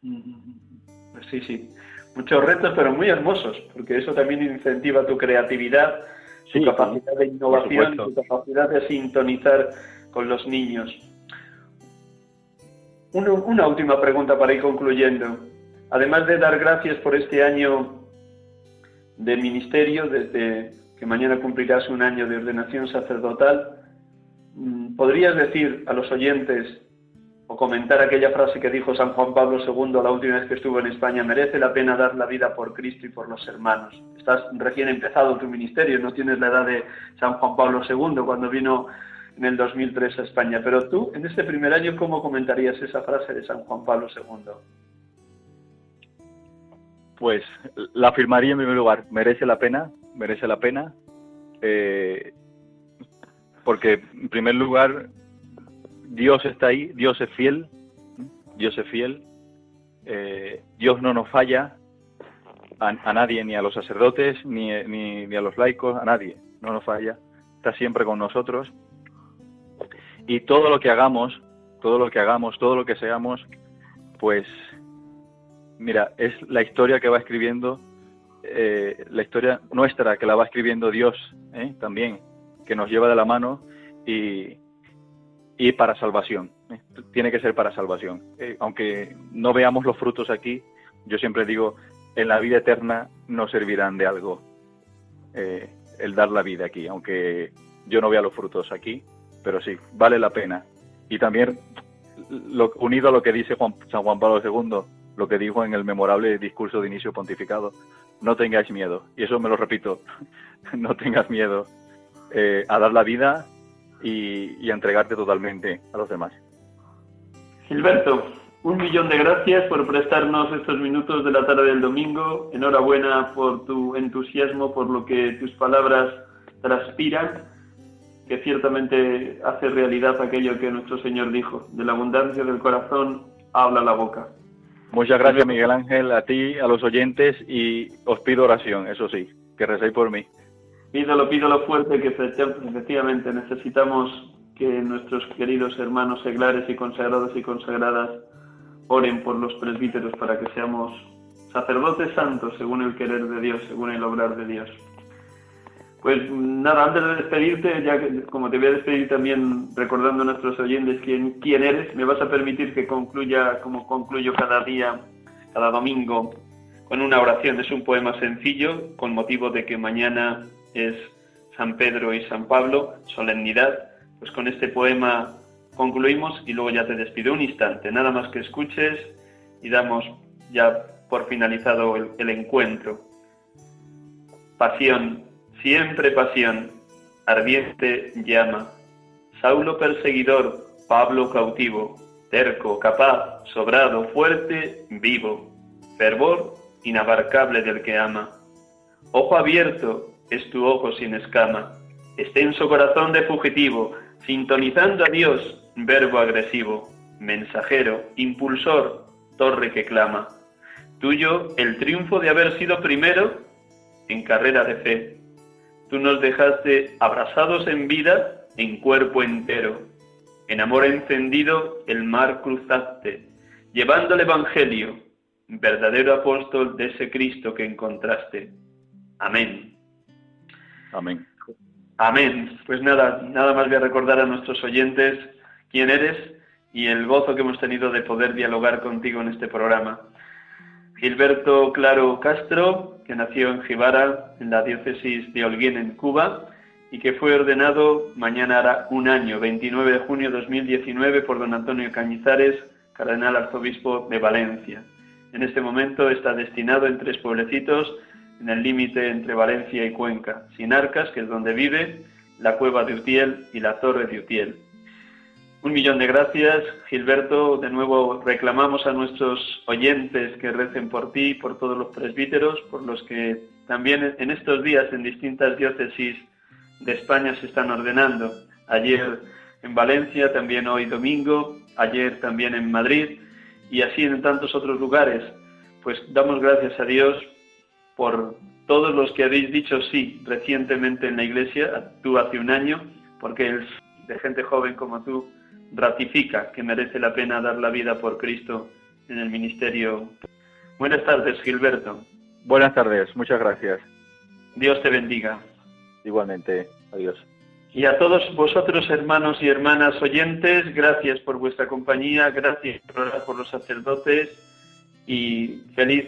Pues sí, sí. Muchos retos, pero muy hermosos, porque eso también incentiva tu creatividad su capacidad de innovación, su capacidad de sintonizar con los niños. Una última pregunta para ir concluyendo. Además de dar gracias por este año de ministerio, desde que mañana cumplirás un año de ordenación sacerdotal, mm, ¿podrías decir a los oyentes o comentar aquella frase que dijo San Juan Pablo II la última vez que estuvo en España, merece la pena dar la vida por Cristo y por los hermanos. Estás recién empezado tu ministerio, no tienes la edad de San Juan Pablo II cuando vino en el 2003 a España, pero tú, en este primer año, ¿cómo comentarías esa frase de San Juan Pablo II? Pues la afirmaría en primer lugar, merece la pena, merece la pena, eh, porque en primer lugar Dios está ahí, Dios es fiel, Dios es fiel, eh, Dios no nos falla a, nadie, ni a los sacerdotes, ni, ni, a los laicos, a nadie, no nos falla, está siempre con nosotros. Y todo lo que hagamos, todo lo que hagamos, todo lo que seamos, pues, mira, es la historia que va escribiendo, eh, la historia nuestra que la va escribiendo Dios ¿eh? también, que nos lleva de la mano y, y para salvación. ¿eh? Tiene que ser para salvación. Eh, aunque no veamos los frutos aquí, yo siempre digo, en la vida eterna nos servirán de algo el dar la vida aquí, aunque yo no vea los frutos aquí, pero sí, vale la pena. Y también, lo, unido a lo que dice Juan, San Juan Pablo II, lo que dijo en el memorable discurso de inicio pontificado, no tengáis miedo. Y eso me lo repito, no tengas miedo a dar la vida y, entregarte totalmente a los demás. Gilberto, un millón de gracias por prestarnos estos minutos de la tarde del domingo. Enhorabuena por tu entusiasmo, por lo que tus palabras transpiran, que ciertamente hace realidad aquello que nuestro Señor dijo. De la abundancia del corazón habla la boca. Muchas gracias, Miguel Ángel, a ti, a los oyentes y os pido oración, eso sí, que recéis por mí. Pídalo, pídalo fuerte que efectivamente necesitamos que nuestros queridos hermanos seglares y consagrados y consagradas oren por los presbíteros para que seamos sacerdotes santos según el querer de Dios, según el obrar de Dios. Pues nada, antes de despedirte, ya que como te voy a despedir también recordando a nuestros oyentes quién, quién eres, me vas a permitir que concluya como concluyo cada día, cada domingo, con una oración. Es un poema sencillo con motivo de que mañana es San Pedro y San Pablo, solemnidad, pues con este poema concluimos y luego ya te despido un instante, nada más que escuches y damos ya por finalizado el, el encuentro. Pasión, siempre pasión, ardiente llama, Saulo perseguidor, Pablo cautivo, terco, capaz, sobrado, fuerte, vivo, fervor inabarcable del que ama. Ojo abierto, es tu ojo sin escama, extenso corazón de fugitivo, sintonizando a Dios, verbo agresivo, mensajero, impulsor, torre que clama. Tuyo el triunfo de haber sido primero en carrera de fe. Tú nos dejaste abrazados en vida, en cuerpo entero. En amor encendido el mar cruzaste, llevando el Evangelio, verdadero apóstol de ese Cristo que encontraste. Amén. Amén. Amén. Pues nada, nada más voy a recordar a nuestros oyentes quién eres y el gozo que hemos tenido de poder dialogar contigo en este programa. Gilberto Claro Castro, que nació en Jibara, en la diócesis de Holguín, en Cuba, y que fue ordenado mañana hará un año, 29 de junio de 2019, por don Antonio Cañizares, cardenal arzobispo de Valencia. En este momento está destinado en tres pueblecitos en el límite entre Valencia y Cuenca, Sinarcas, que es donde vive, la cueva de Utiel y la torre de Utiel. Un millón de gracias, Gilberto. De nuevo reclamamos a nuestros oyentes que recen por ti, por todos los presbíteros, por los que también en estos días en distintas diócesis de España se están ordenando. Ayer en Valencia, también hoy domingo, ayer también en Madrid y así en tantos otros lugares. Pues damos gracias a Dios por todos los que habéis dicho sí recientemente en la iglesia, tú hace un año, porque el de gente joven como tú ratifica que merece la pena dar la vida por Cristo en el ministerio. Buenas tardes, Gilberto. Buenas tardes, muchas gracias. Dios te bendiga. Igualmente, adiós. Y a todos vosotros, hermanos y hermanas oyentes, gracias por vuestra compañía, gracias por los sacerdotes y feliz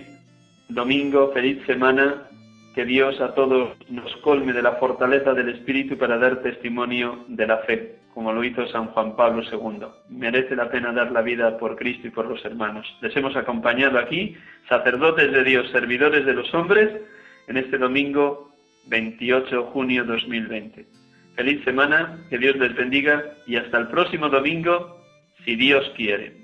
domingo, feliz semana, que Dios a todos nos colme de la fortaleza del Espíritu para dar testimonio de la fe. Como lo hizo San Juan Pablo II. Merece la pena dar la vida por Cristo y por los hermanos. Les hemos acompañado aquí, sacerdotes de Dios, servidores de los hombres, en este domingo 28 de junio 2020. Feliz semana, que Dios les bendiga y hasta el próximo domingo, si Dios quiere.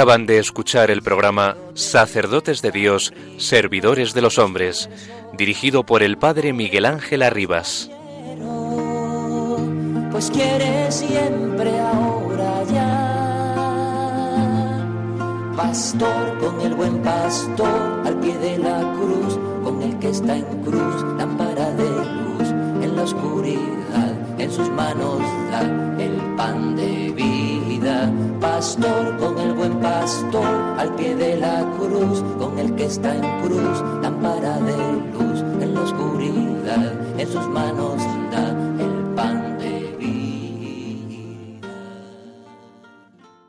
Acaban de escuchar el programa Sacerdotes de Dios, Servidores de los Hombres, dirigido por el Padre Miguel Ángel Arribas. Pues quiere siempre ahora ya. Pastor con el buen pastor al pie de la cruz, con el que está en cruz, lámpara de luz en la oscuridad en sus manos da el pan de vida. Pastor con el buen pastor al pie de la cruz, con el que está en cruz, lámpara de luz en la oscuridad, en sus manos